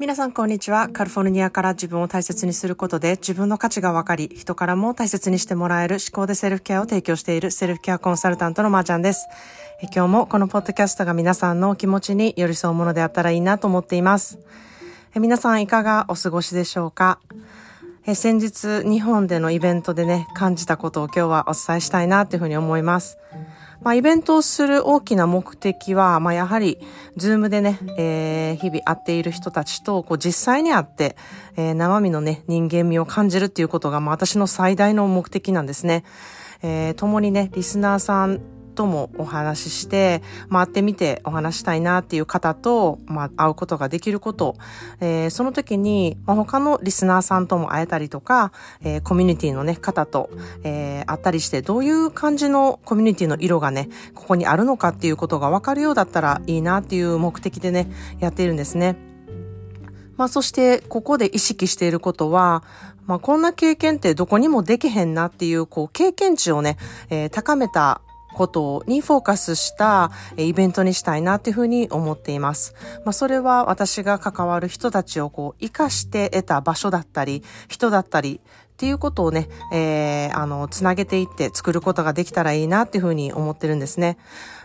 皆さんこんにちは。カリフォルニアから自分を大切にすることで自分の価値が分かり、人からも大切にしてもらえる思考でセルフケアを提供しているセルフケアコンサルタントのまーちゃんです。今日もこのポッドキャストが皆さんのお気持ちに寄り添うものであったらいいなと思っています。皆さんいかがお過ごしでしょうか？先日日本でのイベントでね、感じたことを今日はお伝えしたいなというふうに思います。まあ、イベントをする大きな目的は、まあ、やはり、ズームでね、えー、日々会っている人たちと、こう、実際に会って、えー、生身のね、人間味を感じるっていうことが、まあ、私の最大の目的なんですね。えー、共にね、リスナーさんともお話しして、回ってみてお話したいなっていう方と、まあ、会うことができること、えー、その時に、まあ、他のリスナーさんとも会えたりとか、えー、コミュニティのね、方と、えー、会ったりして、どういう感じのコミュニティの色がね、ここにあるのかっていうことがわかるようだったらいいなっていう目的でね、やっているんですね。まあそして、ここで意識していることは、まあこんな経験ってどこにもできへんなっていう、こう経験値をね、えー、高めたことにフォーカスしたイベントにしたいなっていうふうに思っています。まあ、それは私が関わる人たちをこう、活かして得た場所だったり、人だったり、っていうことをね、えー、あの、つなげていって作ることができたらいいなっていうふうに思ってるんですね。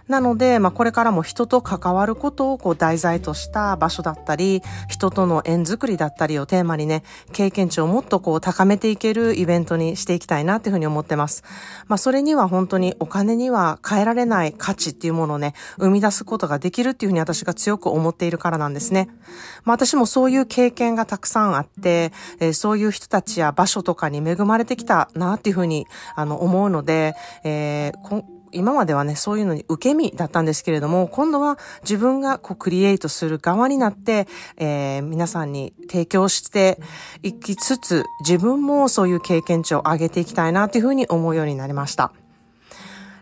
なので、まあ、これからも人と関わることをこう題材とした場所だったり、人との縁作りだったりをテーマにね、経験値をもっとこう高めていけるイベントにしていきたいなっていうふうに思ってます。まあ、それには本当にお金には変えられない価値っていうものをね、生み出すことができるっていうふうに私が強く思っているからなんですね。まあ、私もそういう経験がたくさんあって、えー、そういう人たちや場所とかに恵まれてきたなっていうふうに、あの、思うので、えー、今まではね、そういうのに受け身だったんですけれども、今度は自分がこうクリエイトする側になって、えー、皆さんに提供していきつつ、自分もそういう経験値を上げていきたいなというふうに思うようになりました。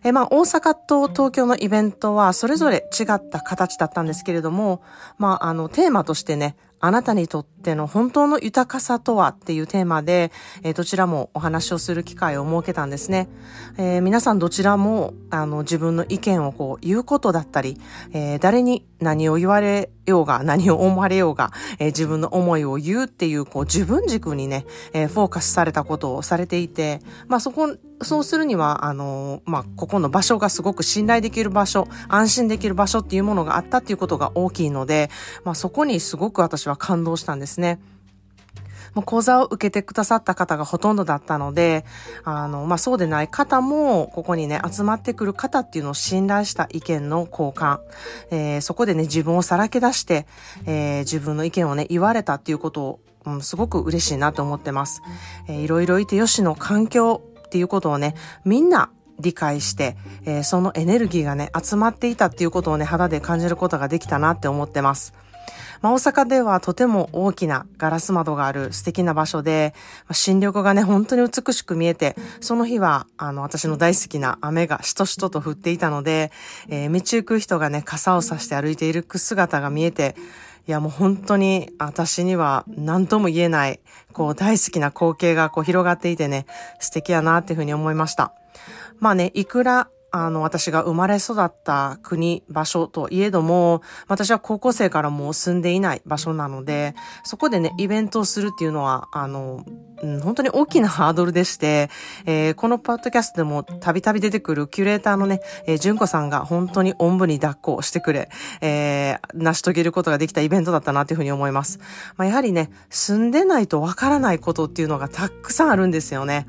えまあ、大阪と東京のイベントはそれぞれ違った形だったんですけれども、まあ、あの、テーマとしてね、あなたにとっての本当の豊かさとはっていうテーマで、えー、どちらもお話をする機会を設けたんですね。えー、皆さんどちらも、あの、自分の意見をこう言うことだったり、えー、誰に何を言われようが、何を思われようが、えー、自分の思いを言うっていう、こう自分軸にね、えー、フォーカスされたことをされていて、まあそこ、そうするには、あの、まあ、ここの場所がすごく信頼できる場所、安心できる場所っていうものがあったっていうことが大きいので、まあそこにすごく私は感動したんですね。もう講座を受けてくださった方がほとんどだったので、あの、まあ、そうでない方も、ここにね、集まってくる方っていうのを信頼した意見の交換、えー、そこでね、自分をさらけ出して、えー、自分の意見をね、言われたっていうことを、うん、すごく嬉しいなと思ってます。えー、いろいろいてよしの環境っていうことをね、みんな理解して、えー、そのエネルギーがね、集まっていたっていうことをね、肌で感じることができたなって思ってます。まあ、大阪ではとても大きなガラス窓がある素敵な場所で、まあ、新緑がね、本当に美しく見えて、その日は、あの、私の大好きな雨がしとしとと降っていたので、えー、道行く人がね、傘を差して歩いている姿が見えて、いやもう本当に私には何とも言えない、こう大好きな光景がこう広がっていてね、素敵やなっていうふうに思いました。まあね、いくらあの、私が生まれ育った国、場所といえども、私は高校生からもう住んでいない場所なので、そこでね、イベントをするっていうのは、あの、うん、本当に大きな ハードルでして、えー、このポッドキャストでもたびたび出てくるキュレーターのね、えー、純子さんが本当におんぶに抱っこしてくれ、えー、成し遂げることができたイベントだったなというふうに思います。まあ、やはりね、住んでないとわからないことっていうのがたくさんあるんですよね。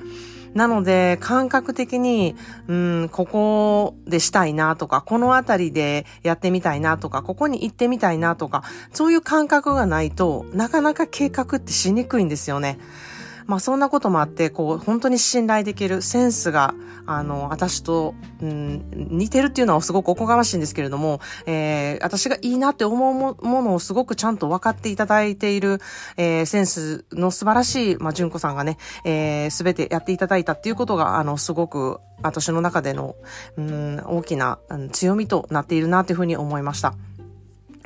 なので、感覚的に、うん、ここでしたいなとか、この辺りでやってみたいなとか、ここに行ってみたいなとか、そういう感覚がないとなかなか計画ってしにくいんですよね。まあそんなこともあって、こう、本当に信頼できるセンスが、あの、私と、うん、似てるっていうのはすごくおこがましいんですけれども、えー、私がいいなって思うものをすごくちゃんと分かっていただいている、えー、センスの素晴らしい、まあ、純子さんがね、えー、すべてやっていただいたっていうことが、あの、すごく、私の中での、うん、大きな、強みとなっているなというふうに思いました。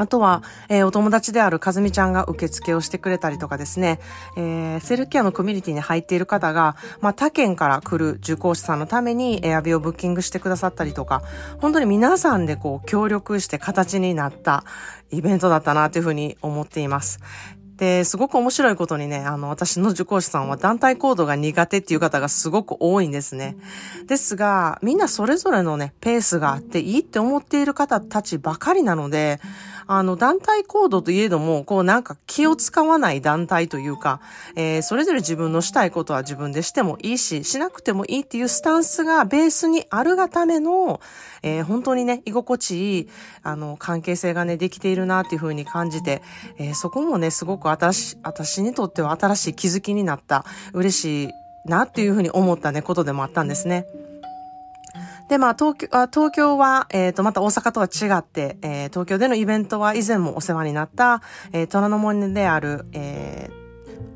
あとは、えー、お友達であるかずみちゃんが受付をしてくれたりとかですね、えー、セルケアのコミュニティに入っている方が、まあ、他県から来る受講師さんのためにエアビをブッキングしてくださったりとか、本当に皆さんでこう協力して形になったイベントだったなというふうに思っています。で、すごく面白いことにね、あの、私の受講師さんは団体行動が苦手っていう方がすごく多いんですね。ですが、みんなそれぞれのね、ペースがあっていいって思っている方たちばかりなので、あの、団体行動といえども、こうなんか気を使わない団体というか、えー、それぞれ自分のしたいことは自分でしてもいいし、しなくてもいいっていうスタンスがベースにあるがための、えー、本当にね、居心地いい、あの、関係性がね、できているなっていうふうに感じて、えー、そこもね、すごく私、私にとっては新しい気づきになった、嬉しいなっていうふうに思ったね、ことでもあったんですね。で、まあ、東京、あ東京は、えっ、ー、と、また大阪とは違って、えー、東京でのイベントは以前もお世話になった、えー、虎ノ門である、えー、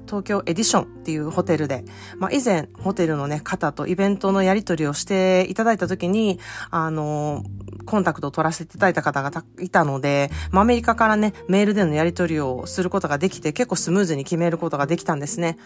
東京エディションっていうホテルで、まあ、以前ホテルのね、方とイベントのやり取りをしていただいたときに、あのコンタクトを取らせていただいた方がいたので、まあ、アメリカからね、メールでのやり取りをすることができて、結構スムーズに決めることができたんですね。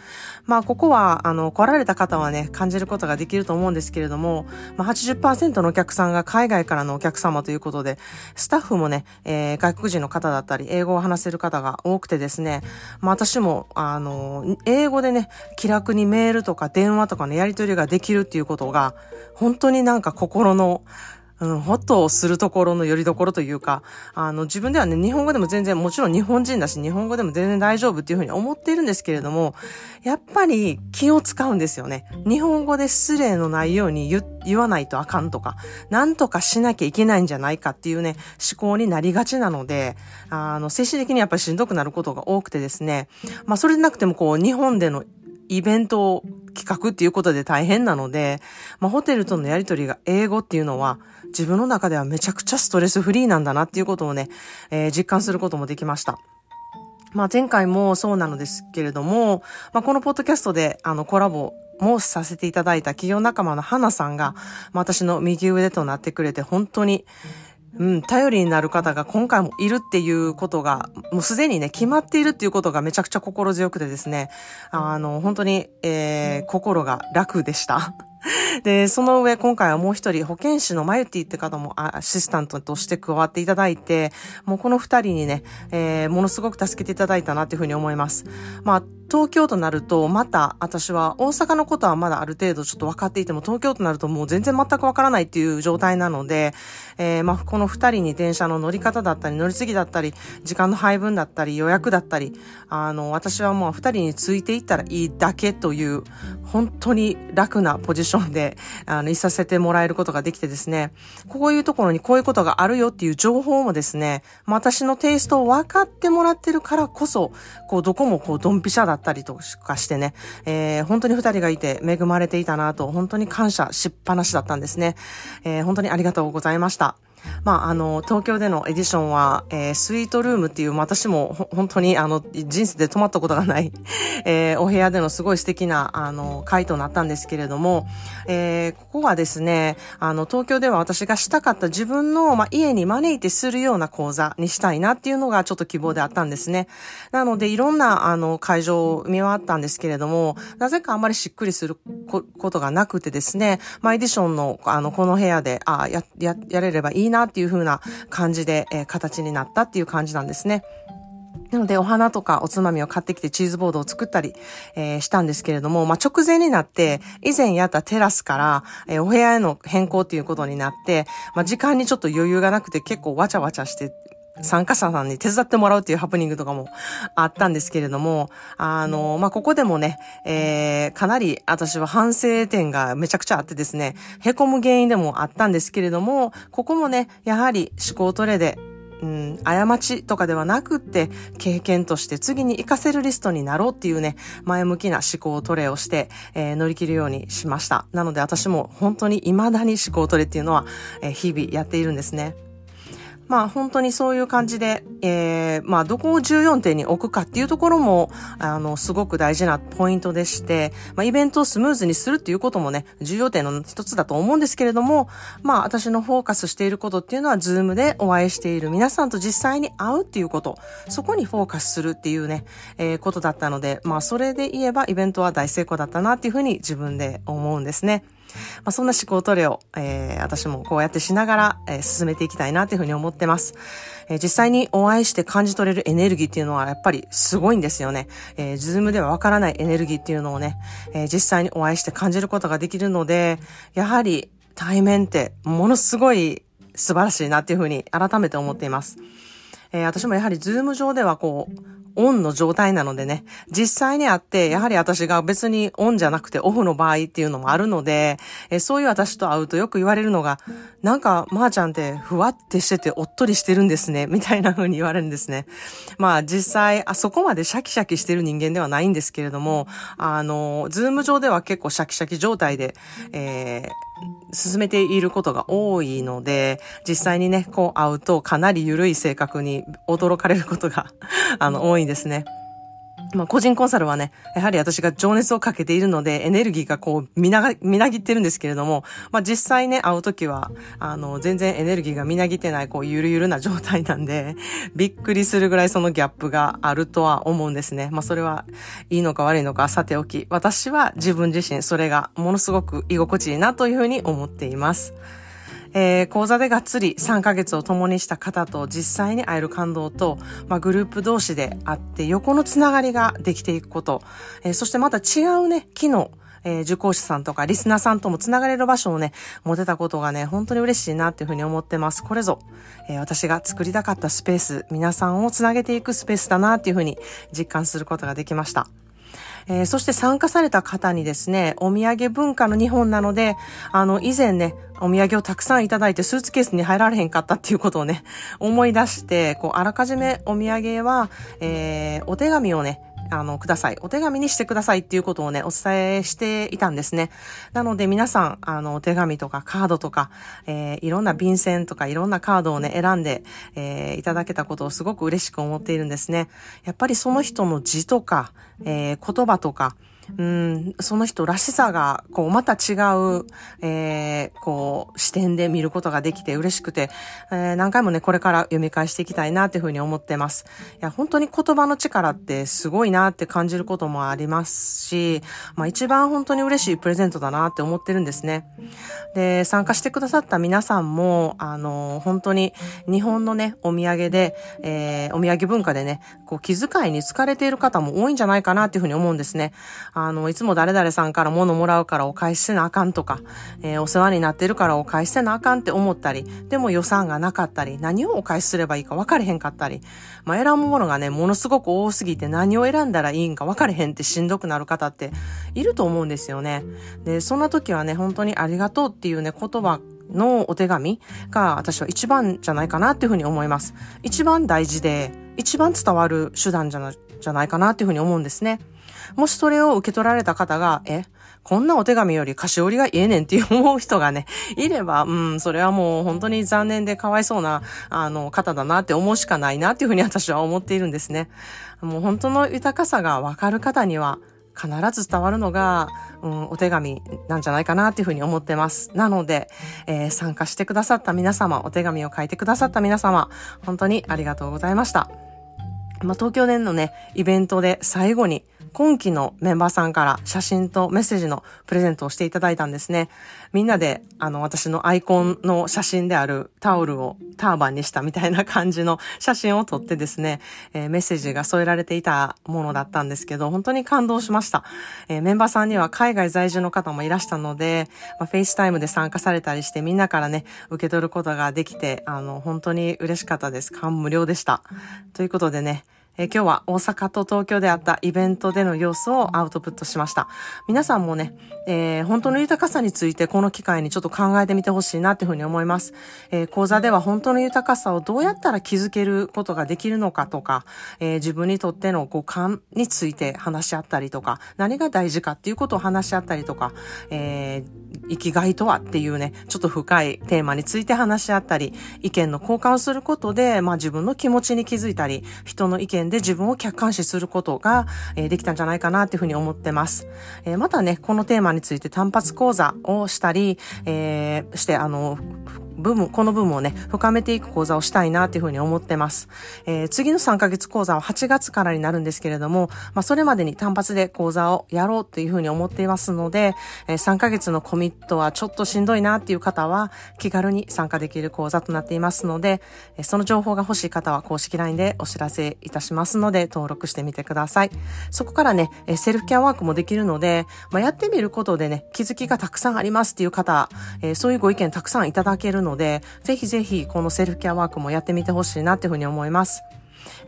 まあ、ここは、あの、来られた方はね、感じることができると思うんですけれども、まあ80%、のお客さんが海外からのお客様ということで、スタッフもね、えー、外国人の方だったり、英語を話せる方が多くてですね、まあ、私も、あの、英語でね、気楽にメールとか電話とかのやり取りができるっていうことが、本当になんか心の、うん、ほっとするところのよりどころというか、あの、自分ではね、日本語でも全然、もちろん日本人だし、日本語でも全然大丈夫っていうふうに思っているんですけれども、やっぱり気を使うんですよね。日本語で失礼のないように言、言わないとあかんとか、なんとかしなきゃいけないんじゃないかっていうね、思考になりがちなので、あの、精神的にやっぱりしんどくなることが多くてですね、まあ、それでなくてもこう、日本でのイベント企画っていうことで大変なので、まあ、ホテルとのやりとりが英語っていうのは、自分の中ではめちゃくちゃストレスフリーなんだなっていうことをね、えー、実感することもできました。まあ、前回もそうなのですけれども、まあ、このポッドキャストであのコラボもさせていただいた企業仲間の花さんが、まあ、私の右腕となってくれて本当に、うん、うん頼りになる方が今回もいるっていうことが、もうすでにね、決まっているっていうことがめちゃくちゃ心強くてですね、あの、本当に、えー、心が楽でした。で、その上、今回はもう一人、保健師のマユティって方もアシスタントとして加わっていただいて、もうこの二人にね、えー、ものすごく助けていただいたなっていうふうに思います。まあ、東京となると、また、私は大阪のことはまだある程度ちょっと分かっていても、東京となるともう全然全く分からないっていう状態なので、えー、まあ、この二人に電車の乗り方だったり、乗り継ぎだったり、時間の配分だったり、予約だったり、あの、私はもう二人についていったらいいだけという、本当に楽なポジションで、あの、いさせてもらえることができてですね、こういうところにこういうことがあるよっていう情報もですね、まあ私のテイストを分かってもらってるからこそ、こう、どこもこう、ドンピシャだったたりとかしてね、えー、本当に二人がいて恵まれていたなと、本当に感謝しっぱなしだったんですね。えー、本当にありがとうございました。まあ、あの、東京でのエディションは、えー、スイートルームっていう、私も本当にあの、人生で泊まったことがない えー、お部屋でのすごい素敵な、あの、会となったんですけれども、えー、ここはですね、あの、東京では私がしたかった自分の、まあ、家に招いてするような講座にしたいなっていうのがちょっと希望であったんですね。なので、いろんな、あの、会場を見回ったんですけれども、なぜかあんまりしっくりすることがなくてですね、まあ、エディションの、あの、この部屋で、あや、や、やれればいいなっていう風な感じで、えー、形になったっていう感じなんですね。なので、お花とかおつまみを買ってきてチーズボードを作ったり、えー、したんですけれども、まあ、直前になって、以前やったテラスから、えー、お部屋への変更っていうことになって、まあ、時間にちょっと余裕がなくて結構わちゃわちゃして参加者さんに手伝ってもらうっていうハプニングとかもあったんですけれども、あの、まあ、ここでもね、えー、かなり私は反省点がめちゃくちゃあってですね、凹む原因でもあったんですけれども、ここもね、やはり思考トレでうん、過ちとかではなくって、経験として次に活かせるリストになろうっていうね、前向きな思考トレをして、えー、乗り切るようにしました。なので私も本当に未だに思考トレっていうのは、えー、日々やっているんですね。まあ本当にそういう感じで、えー、まあどこを14点に置くかっていうところも、あの、すごく大事なポイントでして、まあイベントをスムーズにするっていうこともね、重要点の一つだと思うんですけれども、まあ私のフォーカスしていることっていうのは、ズームでお会いしている皆さんと実際に会うっていうこと、そこにフォーカスするっていうね、えー、ことだったので、まあそれで言えばイベントは大成功だったなっていうふうに自分で思うんですね。まあ、そんな思考トレを、えー、私もこうやってしながら、えー、進めていきたいなというふうに思ってます。えー、実際にお会いして感じ取れるエネルギーっていうのはやっぱりすごいんですよね。えー、ズームではわからないエネルギーっていうのをね、えー、実際にお会いして感じることができるので、やはり対面ってものすごい素晴らしいなっていうふうに改めて思っています。えー、私もやはりズーム上ではこう、オンの状態なのでね、実際にあって、やはり私が別にオンじゃなくてオフの場合っていうのもあるので、えそういう私と会うとよく言われるのが、なんか、まーちゃんってふわってしてておっとりしてるんですね、みたいな風に言われるんですね。まあ実際、あそこまでシャキシャキしてる人間ではないんですけれども、あの、ズーム上では結構シャキシャキ状態で、えー進めていることが多いので、実際にね、こう会うとかなり緩い性格に驚かれることがあの、多いんですね。まあ、個人コンサルはね、やはり私が情熱をかけているので、エネルギーがこう、みなが、みなぎってるんですけれども、まあ、実際ね、会うときは、あの、全然エネルギーがみなぎってない、こう、ゆるゆるな状態なんで、びっくりするぐらいそのギャップがあるとは思うんですね。まあ、それはいいのか悪いのかさておき、私は自分自身、それがものすごく居心地いいなというふうに思っています。えー、講座でがっつり3ヶ月を共にした方と実際に会える感動と、まあ、グループ同士で会って横のつながりができていくこと、えー、そしてまた違うね、機能、えー、受講者さんとかリスナーさんともつながれる場所をね、持てたことがね、本当に嬉しいなっていうふうに思ってます。これぞ、えー、私が作りたかったスペース、皆さんをつなげていくスペースだなっていうふうに実感することができました。えー、そして参加された方にですね、お土産文化の日本なので、あの、以前ね、お土産をたくさんいただいてスーツケースに入られへんかったっていうことをね、思い出して、こう、あらかじめお土産は、えー、お手紙をね、あの、ください。お手紙にしてくださいっていうことをね、お伝えしていたんですね。なので皆さん、あの、お手紙とかカードとか、えー、いろんな便箋とかいろんなカードをね、選んで、えー、いただけたことをすごく嬉しく思っているんですね。やっぱりその人の字とか、えー、言葉とか、うん、その人らしさが、こう、また違う、えー、こう、視点で見ることができて嬉しくて、えー、何回もね、これから読み返していきたいなっていうふうに思ってます。いや、本当に言葉の力ってすごいなって感じることもありますし、まあ一番本当に嬉しいプレゼントだなって思ってるんですね。で、参加してくださった皆さんも、あの、本当に日本のね、お土産で、えー、お土産文化でね、こう、気遣いに疲れている方も多いんじゃないかなっていうふうに思うんですね。あの、いつも誰々さんから物もらうからお返しせなあかんとか、えー、お世話になってるからお返しせなあかんって思ったり、でも予算がなかったり、何をお返しすればいいか分かれへんかったり、まあ、選ぶものがね、ものすごく多すぎて何を選んだらいいんか分かれへんってしんどくなる方っていると思うんですよね。で、そんな時はね、本当にありがとうっていうね、言葉のお手紙が私は一番じゃないかなっていうふうに思います。一番大事で、一番伝わる手段じゃなじゃないかなっていうふうに思うんですね。もしそれを受け取られた方が、え、こんなお手紙より菓子折りがええねんって思う人がね、いれば、うん、それはもう本当に残念でかわいそうな、あの、方だなって思うしかないなっていうふうに私は思っているんですね。もう本当の豊かさがわかる方には、必ず伝わるのが、うん、お手紙なんじゃないかなっていうふうに思ってます。なので、えー、参加してくださった皆様、お手紙を書いてくださった皆様、本当にありがとうございました。まあ、東京でのね、イベントで最後に今期のメンバーさんから写真とメッセージのプレゼントをしていただいたんですね。みんなで、あの、私のアイコンの写真であるタオルをターバンにしたみたいな感じの写真を撮ってですね、えー、メッセージが添えられていたものだったんですけど、本当に感動しました。えー、メンバーさんには海外在住の方もいらしたので、まあ、フェイスタイムで参加されたりしてみんなからね、受け取ることができて、あの、本当に嬉しかったです。感無量でした。ということでね、えー、今日は大阪と東京であったイベントでの様子をアウトプットしました。皆さんもね、えー、本当の豊かさについてこの機会にちょっと考えてみてほしいなっていうふうに思います。えー、講座では本当の豊かさをどうやったら気づけることができるのかとか、えー、自分にとっての五感について話し合ったりとか、何が大事かっていうことを話し合ったりとか、えー、生きがいとはっていうね、ちょっと深いテーマについて話し合ったり、意見の交換をすることで、まあ自分の気持ちに気づいたり、人の意見で自分を客観視することが、えー、できたんじゃないかなというふうに思ってます。えー、またね、このテーマについて単発講座をしたり、えー、して、あの、部分、この部分をね、深めていく講座をしたいなっていうふうに思ってます。えー、次の3ヶ月講座は8月からになるんですけれども、まあ、それまでに単発で講座をやろうっていうふうに思っていますので、えー、3ヶ月のコミットはちょっとしんどいなっていう方は、気軽に参加できる講座となっていますので、えー、その情報が欲しい方は公式 LINE でお知らせいたしますので、登録してみてください。そこからね、セルフケアワークもできるので、まあ、やってみることでね、気づきがたくさんありますっていう方、えー、そういうご意見たくさんいただけるのので、ぜひぜひこのセルフケアワークもやってみてほしいなっていうふうに思います。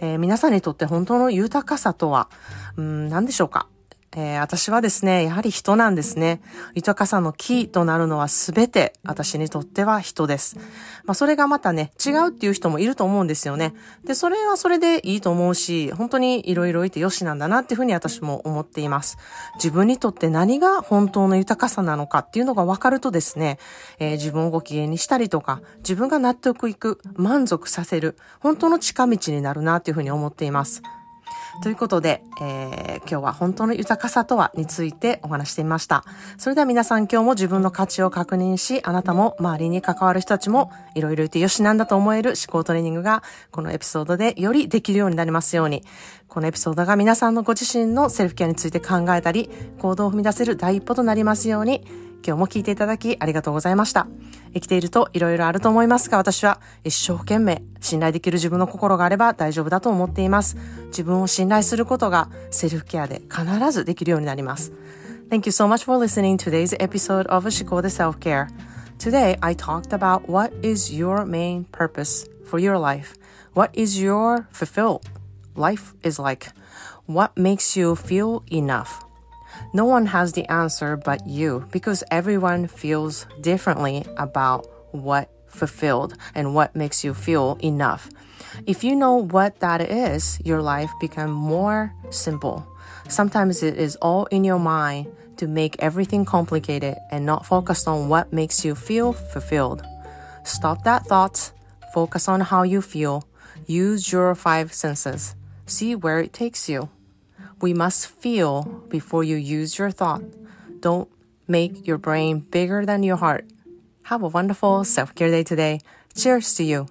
えー、皆さんにとって本当の豊かさとは、うん、何でしょうか？えー、私はですね、やはり人なんですね。豊かさのキーとなるのはすべて私にとっては人です。まあそれがまたね、違うっていう人もいると思うんですよね。で、それはそれでいいと思うし、本当にいろいろいてよしなんだなっていうふうに私も思っています。自分にとって何が本当の豊かさなのかっていうのが分かるとですね、えー、自分をご機嫌にしたりとか、自分が納得いく、満足させる、本当の近道になるなっていうふうに思っています。ということで、えー、今日は本当の豊かさとはについてお話してみました。それでは皆さん今日も自分の価値を確認し、あなたも周りに関わる人たちもいろいろいてよしなんだと思える思考トレーニングがこのエピソードでよりできるようになりますように、このエピソードが皆さんのご自身のセルフケアについて考えたり、行動を踏み出せる第一歩となりますように、今日も聞いていただきありがとうございました。生きていると色々あると思いますが、私は一生懸命信頼できる自分の心があれば大丈夫だと思っています。自分を信頼することがセルフケアで必ずできるようになります。Thank you so much for listening to today's episode of 思考で Self-Care. Today I talked about what is your main purpose for your life. What is your fulfilled life is like. What makes you feel enough. No one has the answer but you because everyone feels differently about what fulfilled and what makes you feel enough. If you know what that is, your life become more simple. Sometimes it is all in your mind to make everything complicated and not focused on what makes you feel fulfilled. Stop that thought, focus on how you feel, use your five senses, see where it takes you. We must feel before you use your thought. Don't make your brain bigger than your heart. Have a wonderful self care day today. Cheers to you.